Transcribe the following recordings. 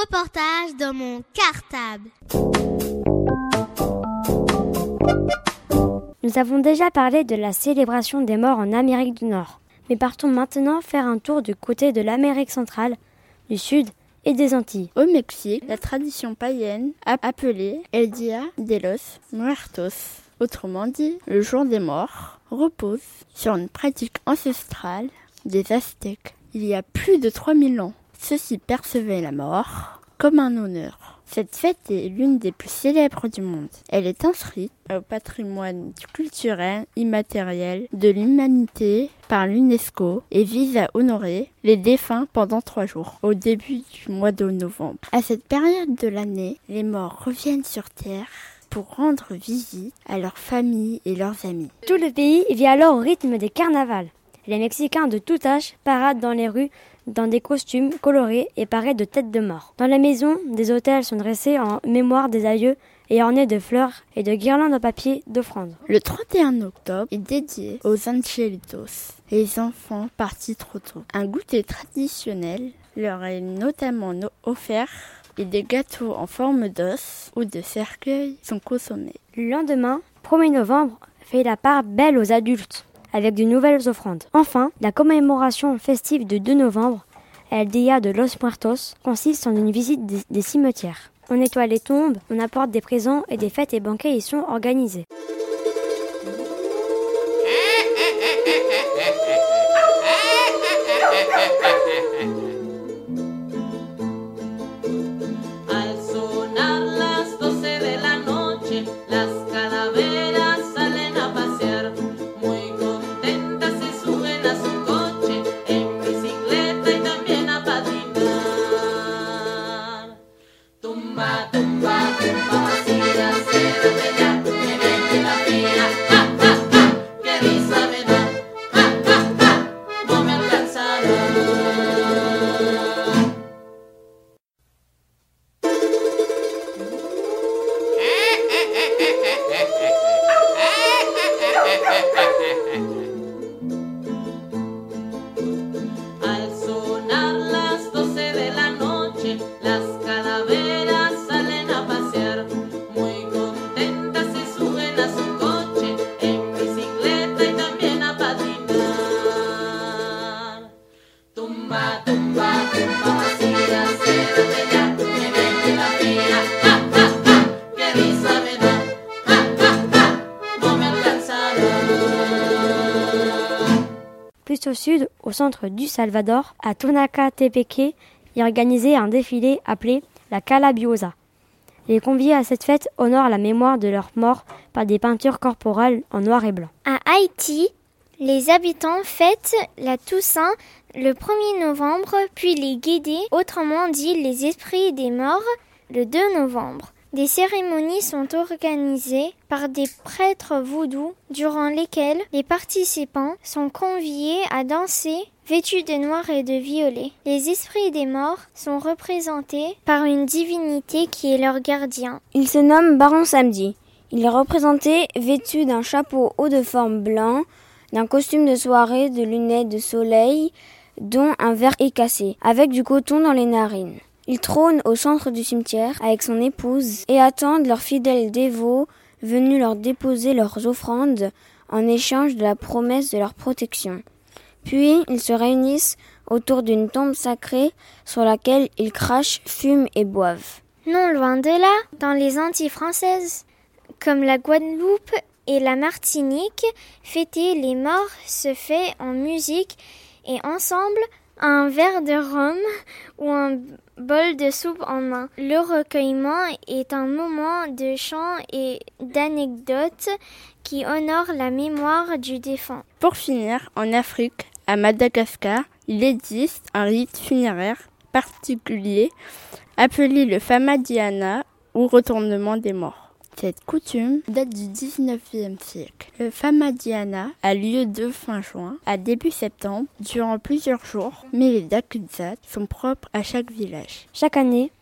reportage dans mon cartable. Nous avons déjà parlé de la célébration des morts en Amérique du Nord. Mais partons maintenant faire un tour du côté de l'Amérique centrale, du Sud et des Antilles. Au Mexique, la tradition païenne appelée El Dia de los Muertos, autrement dit le jour des morts, repose sur une pratique ancestrale des Aztèques. Il y a plus de 3000 ans, ceux-ci percevaient la mort comme un honneur. Cette fête est l'une des plus célèbres du monde. Elle est inscrite au patrimoine culturel immatériel de l'humanité par l'UNESCO et vise à honorer les défunts pendant trois jours, au début du mois de novembre. À cette période de l'année, les morts reviennent sur Terre pour rendre visite à leurs familles et leurs amis. Tout le pays vit alors au rythme des carnavals. Les Mexicains de tout âge paradent dans les rues dans des costumes colorés et parés de têtes de mort. Dans la maison, des hôtels sont dressés en mémoire des aïeux et ornés de fleurs et de guirlandes en papier d'offrandes. Le 31 octobre est dédié aux angelitos, les enfants partis trop tôt. Un goûter traditionnel leur est notamment offert et des gâteaux en forme d'os ou de cercueil sont consommés. Le lendemain, 1er novembre, fait la part belle aux adultes avec de nouvelles offrandes. Enfin, la commémoration festive de 2 novembre, El Dia de los Muertos, consiste en une visite des, des cimetières. On nettoie les tombes, on apporte des présents et des fêtes et banquets y sont organisés. Plus au sud, au centre du Salvador, à Tepeque, y organisé un défilé appelé la Calabiosa. Les conviés à cette fête honorent la mémoire de leurs morts par des peintures corporelles en noir et blanc. À Haïti, les habitants fêtent la Toussaint le 1er novembre, puis les Guédés, autrement dit les esprits des morts, le 2 novembre. Des cérémonies sont organisées par des prêtres vaudous durant lesquelles les participants sont conviés à danser vêtus de noir et de violet. Les esprits des morts sont représentés par une divinité qui est leur gardien. Il se nomme Baron Samedi. Il est représenté vêtu d'un chapeau haut de forme blanc, d'un costume de soirée, de lunettes de soleil, dont un verre est cassé, avec du coton dans les narines. Il trône au centre du cimetière avec son épouse et attendent leurs fidèles dévots venus leur déposer leurs offrandes en échange de la promesse de leur protection. Puis ils se réunissent autour d'une tombe sacrée sur laquelle ils crachent, fument et boivent. Non loin de là, dans les Antilles françaises, comme la Guadeloupe et la Martinique, fêter les morts se fait en musique et ensemble un verre de rhum ou un bol de soupe en main. Le recueillement est un moment de chant et d'anecdotes qui honore la mémoire du défunt. Pour finir, en Afrique, à Madagascar, il existe un rite funéraire particulier appelé le Famadiana ou retournement des morts. Cette coutume date du 19e siècle. Le Famadiana a lieu de fin juin à début septembre durant plusieurs jours, mais les Dakutzat sont propres à chaque village. Chaque année,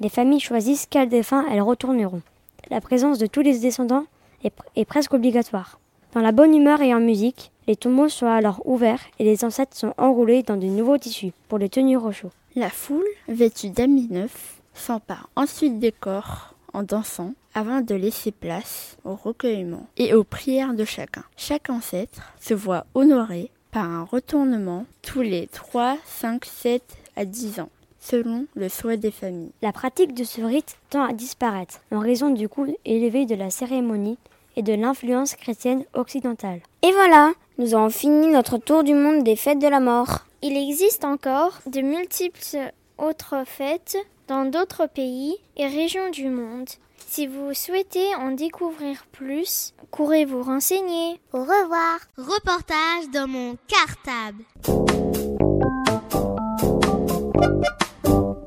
les familles choisissent quel défunt elles retourneront. La présence de tous les descendants est, est presque obligatoire. Dans la bonne humeur et en musique, les tombeaux sont alors ouverts et les ancêtres sont enroulés dans de nouveaux tissus pour les tenir au chaud. La foule, vêtue d'habits neufs, s'emparent ensuite des corps en dansant avant de laisser place au recueillement et aux prières de chacun. Chaque ancêtre se voit honoré par un retournement tous les 3, 5, 7 à 10 ans selon le souhait des familles. La pratique de ce rite tend à disparaître en raison du coût élevé de la cérémonie et de l'influence chrétienne occidentale. Et voilà, nous avons fini notre tour du monde des fêtes de la mort. Il existe encore de multiples autres fêtes dans d'autres pays et régions du monde. Si vous souhaitez en découvrir plus, courez vous renseigner. Au revoir. Reportage dans mon cartable.